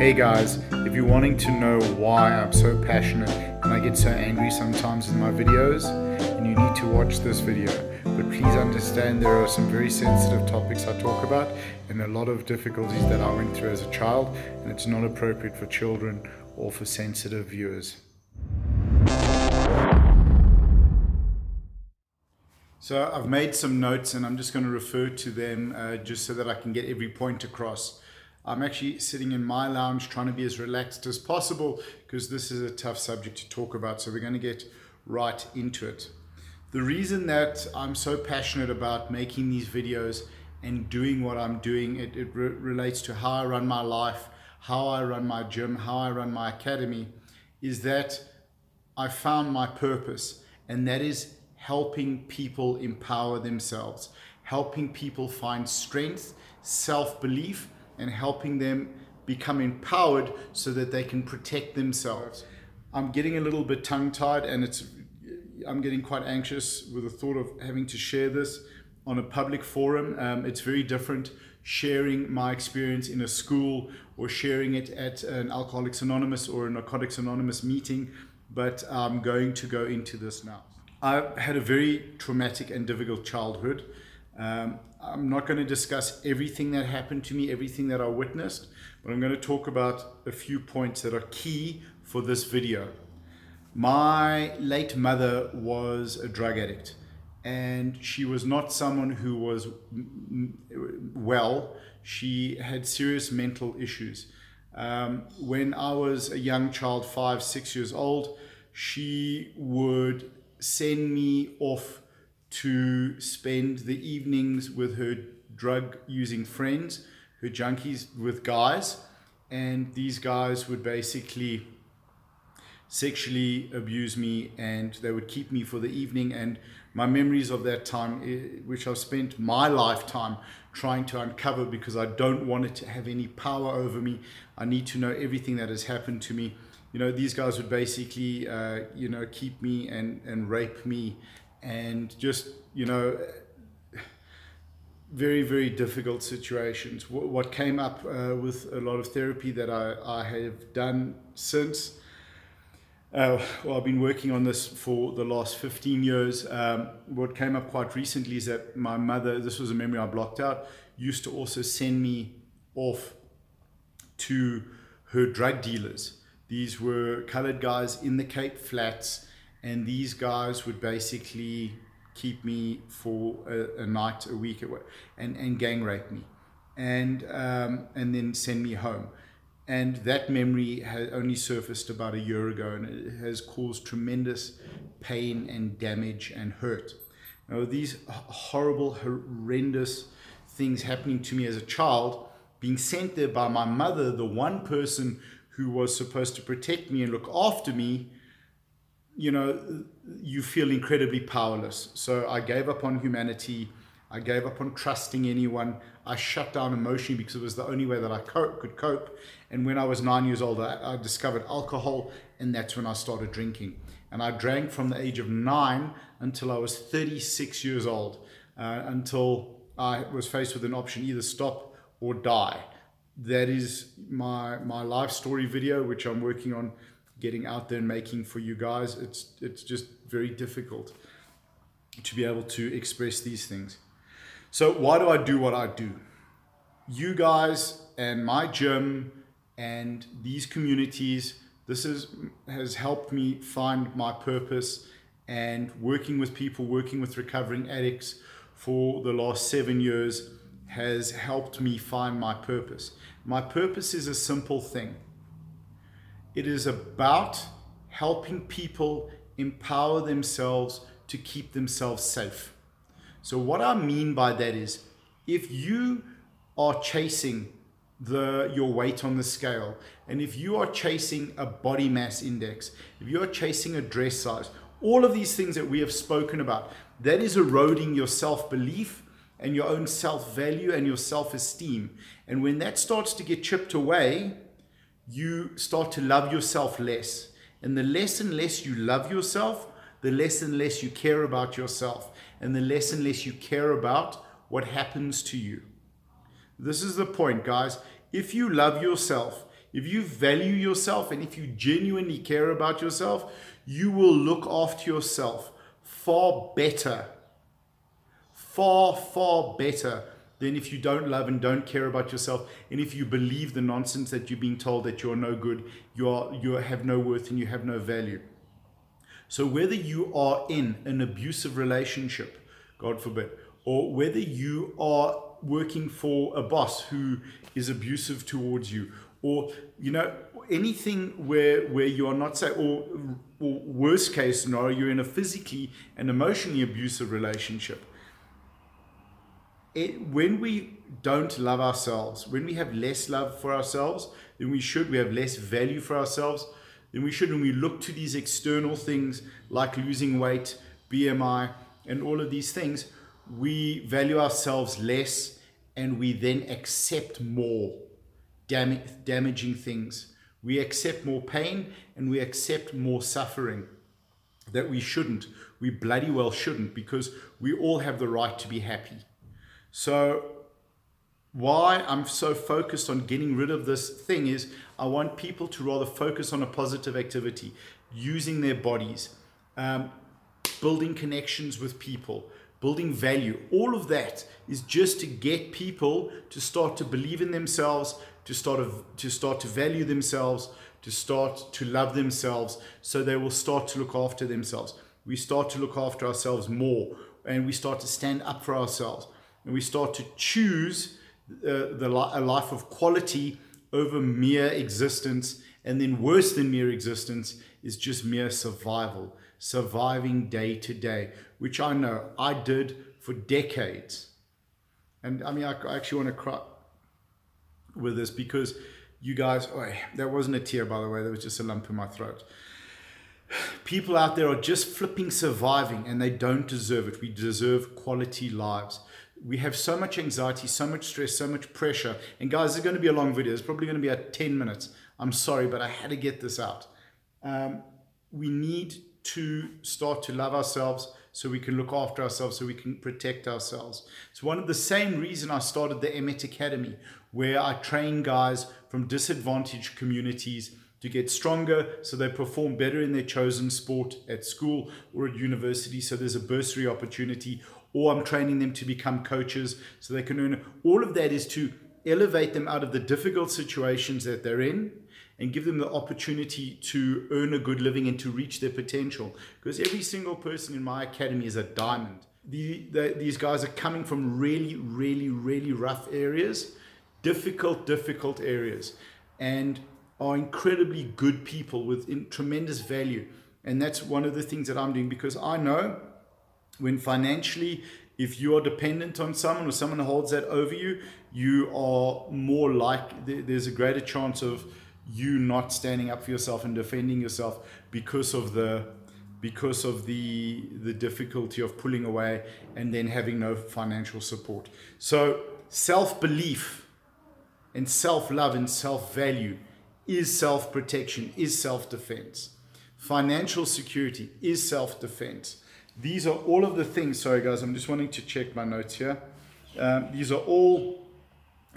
Hey guys, if you're wanting to know why I'm so passionate and I get so angry sometimes in my videos, then you need to watch this video. But please understand there are some very sensitive topics I talk about and a lot of difficulties that I went through as a child, and it's not appropriate for children or for sensitive viewers. So I've made some notes and I'm just going to refer to them uh, just so that I can get every point across. I'm actually sitting in my lounge trying to be as relaxed as possible because this is a tough subject to talk about. So we're going to get right into it. The reason that I'm so passionate about making these videos and doing what I'm doing, it, it re- relates to how I run my life, how I run my gym, how I run my academy, is that I found my purpose, and that is helping people empower themselves, helping people find strength, self belief, and helping them become empowered so that they can protect themselves. I'm getting a little bit tongue tied and it's I'm getting quite anxious with the thought of having to share this on a public forum. Um, it's very different sharing my experience in a school or sharing it at an Alcoholics Anonymous or a Narcotics Anonymous meeting, but I'm going to go into this now. I had a very traumatic and difficult childhood. Um, I'm not going to discuss everything that happened to me, everything that I witnessed, but I'm going to talk about a few points that are key for this video. My late mother was a drug addict, and she was not someone who was well. She had serious mental issues. Um, when I was a young child, five, six years old, she would send me off to spend the evenings with her drug using friends, her junkies with guys, and these guys would basically sexually abuse me and they would keep me for the evening. And my memories of that time eh, which i've spent my lifetime trying to uncover because i don't want it to have any power over me. I need to know everything that has happened to me. You know these guys would basically uh, you know keep me and and rape me and just you know very very difficult situations what came up uh, with a lot of therapy that I, I have done since uh, well, I've been working on this for the last 15 years. Um, what came up quite recently is that my mother, this was a memory I blocked out, used to also send me off to her drug dealers. These were colored guys in the Cape Flats, and these guys would basically keep me for a, a night, a week, and, and gang rape me, and, um, and then send me home and that memory has only surfaced about a year ago and it has caused tremendous pain and damage and hurt. Now, these horrible, horrendous things happening to me as a child, being sent there by my mother, the one person who was supposed to protect me and look after me, you know, you feel incredibly powerless. So I gave up on humanity. I gave up on trusting anyone. I shut down emotionally because it was the only way that I could cope. And when I was nine years old, I, I discovered alcohol, and that's when I started drinking. And I drank from the age of nine until I was 36 years old, uh, until I was faced with an option either stop or die. That is my my life story video, which I'm working on getting out there and making for you guys. It's it's just very difficult to be able to express these things. So, why do I do what I do? You guys and my gym and these communities, this is, has helped me find my purpose and working with people, working with recovering addicts for the last seven years has helped me find my purpose. My purpose is a simple thing it is about helping people empower themselves to keep themselves safe. So, what I mean by that is if you are chasing the your weight on the scale and if you are chasing a body mass index if you are chasing a dress size all of these things that we have spoken about that is eroding your self-belief and your own self-value and your self-esteem and when that starts to get chipped away you start to love yourself less and the less and less you love yourself the less and less you care about yourself and the less and less you care about what happens to you. This is the point, guys. If you love yourself, If you value yourself and if you genuinely care about yourself, you will look after yourself far better, far, far better than if you don't love and don't care about yourself and if you believe the nonsense that you're being told that you're no good, you, are, you have no worth and you have no value. So, whether you are in an abusive relationship, God forbid, or whether you are working for a boss who is abusive towards you, or you know anything where where you are not say or, or worst case scenario you're in a physically and emotionally abusive relationship it, when we don't love ourselves when we have less love for ourselves than we should we have less value for ourselves than we should when we look to these external things like losing weight bmi and all of these things we value ourselves less and we then accept more dam- damaging things. We accept more pain and we accept more suffering that we shouldn't. We bloody well shouldn't because we all have the right to be happy. So, why I'm so focused on getting rid of this thing is I want people to rather focus on a positive activity, using their bodies, um, building connections with people, building value. All of that is just to get people to start to believe in themselves, to start to start to value themselves, to start to love themselves, so they will start to look after themselves. We start to look after ourselves more, and we start to stand up for ourselves, and we start to choose uh, the a life of quality over mere existence, and then worse than mere existence is just mere survival, surviving day to day, which I know I did for decades. And I mean, I, I actually want to cry with this because you guys, oh, that wasn't a tear, by the way, that was just a lump in my throat. People out there are just flipping surviving and they don't deserve it. We deserve quality lives. We have so much anxiety, so much stress, so much pressure. And guys, it's going to be a long video. It's probably going to be at 10 minutes. I'm sorry, but I had to get this out. Um, we need to start to love ourselves so we can look after ourselves, so we can protect ourselves. It's one of the same reason I started the Emmet Academy, where I train guys from disadvantaged communities to get stronger so they perform better in their chosen sport at school or at university. So there's a bursary opportunity, or I'm training them to become coaches so they can earn. All of that is to elevate them out of the difficult situations that they're in and give them the opportunity to earn a good living and to reach their potential. Because every single person in my academy is a diamond. The, the, these guys are coming from really, really, really rough areas, difficult, difficult areas, and are incredibly good people with in, tremendous value. And that's one of the things that I'm doing because I know when financially if you are dependent on someone or someone holds that over you, you are more like there's a greater chance of you not standing up for yourself and defending yourself because of the because of the the difficulty of pulling away and then having no financial support. So self-belief and self-love and self-value is self-protection, is self-defense. Financial security is self-defense. These are all of the things. Sorry, guys, I'm just wanting to check my notes here. Um, these are all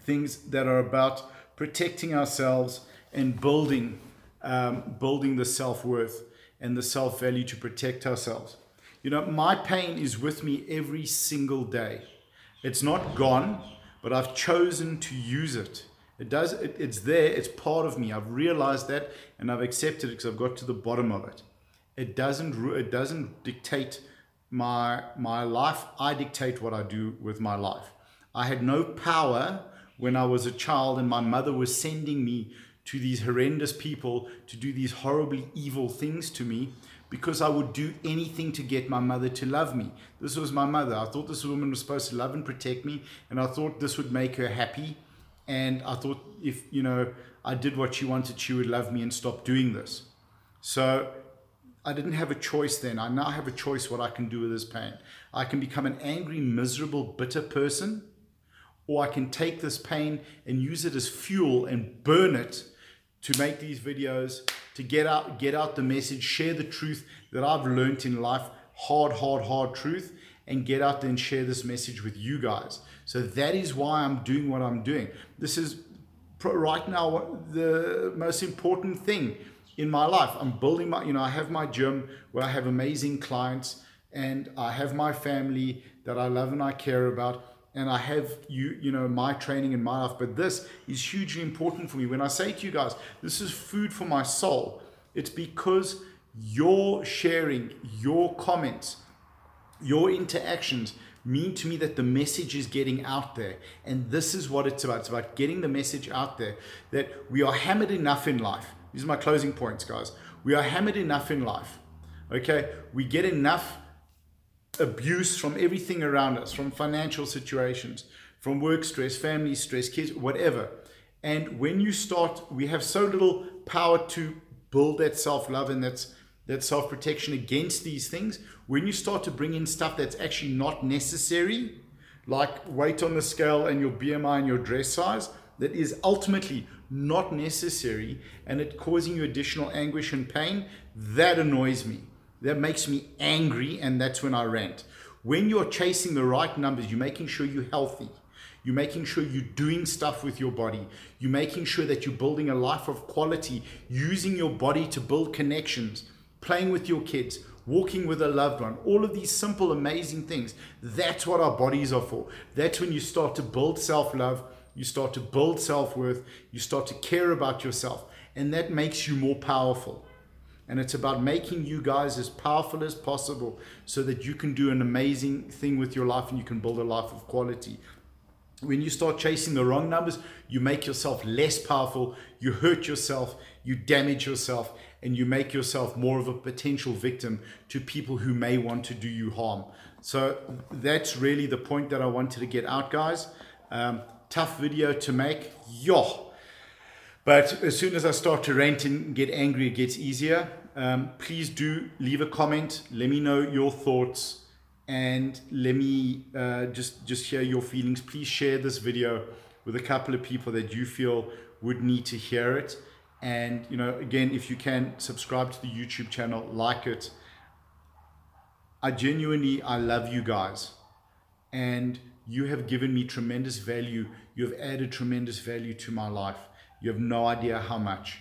things that are about protecting ourselves and building um, building the self worth and the self value to protect ourselves. You know, my pain is with me every single day. It's not gone, but I've chosen to use it. It does. It, it's there. It's part of me. I've realized that, and I've accepted it because I've got to the bottom of it. It doesn't. It doesn't dictate my my life. I dictate what I do with my life. I had no power when I was a child, and my mother was sending me to these horrendous people to do these horribly evil things to me because I would do anything to get my mother to love me. This was my mother. I thought this woman was supposed to love and protect me, and I thought this would make her happy. And I thought if, you know, I did what she wanted, she would love me and stop doing this. So I didn't have a choice then. I now have a choice what I can do with this pain. I can become an angry, miserable, bitter person, or I can take this pain and use it as fuel and burn it to make these videos, to get out, get out the message, share the truth that I've learned in life, hard, hard, hard truth, and get out there and share this message with you guys. So that is why I'm doing what I'm doing. This is right now the most important thing in my life. I'm building my, you know, I have my gym where I have amazing clients and I have my family that I love and I care about and I have you, you know, my training in my life. But this is hugely important for me. When I say to you guys, this is food for my soul, it's because your sharing, your comments, your interactions mean to me that the message is getting out there. And this is what it's about. It's about getting the message out there that we are hammered enough in life. These are my closing points, guys. We are hammered enough in life. Okay? We get enough abuse from everything around us, from financial situations, from work stress, family stress, kids, whatever. And when you start, we have so little power to build that self love and that's that self protection against these things. When you start to bring in stuff that's actually not necessary, like weight on the scale and your BMI and your dress size, that is ultimately not necessary and it causing you additional anguish and pain, that annoys me. That makes me angry, and that's when I rant. When you're chasing the right numbers, you're making sure you're healthy. You're making sure you're doing stuff with your body. You're making sure that you're building a life of quality, using your body to build connections, playing with your kids, walking with a loved one, all of these simple, amazing things. That's what our bodies are for. That's when you start to build self love, you start to build self worth, you start to care about yourself, and that makes you more powerful. And it's about making you guys as powerful as possible so that you can do an amazing thing with your life and you can build a life of quality. When you start chasing the wrong numbers, you make yourself less powerful, you hurt yourself, you damage yourself, and you make yourself more of a potential victim to people who may want to do you harm. So that's really the point that I wanted to get out, guys. Um, tough video to make. Yo. But as soon as I start to rant and get angry, it gets easier um, please do leave a comment. Let me know your thoughts and let me uh, just just hear your feelings. Please share this video with a couple of people that you feel would need to hear it. And you know, again, if you can subscribe to the YouTube channel, like it. I genuinely I love you guys, and you have given me tremendous value. You have added tremendous value to my life. You have no idea how much.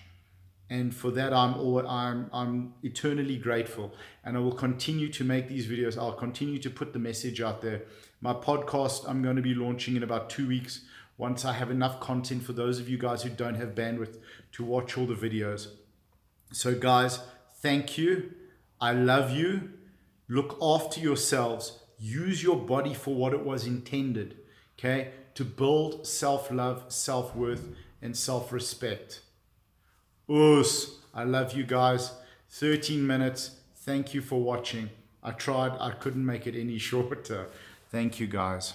And for that I'm all I'm I'm eternally grateful. And I will continue to make these videos. I'll continue to put the message out there. My podcast I'm going to be launching in about 2 weeks once I have enough content for those of you guys who don't have bandwidth to watch all the videos. So guys thank you. I love you. Look after yourselves use your body for what it was intended okay to build self-love self-worth and self-respect Us. I love you guys. 13 minutes. Thank you for watching. I tried, I couldn't make it any shorter. Thank you guys.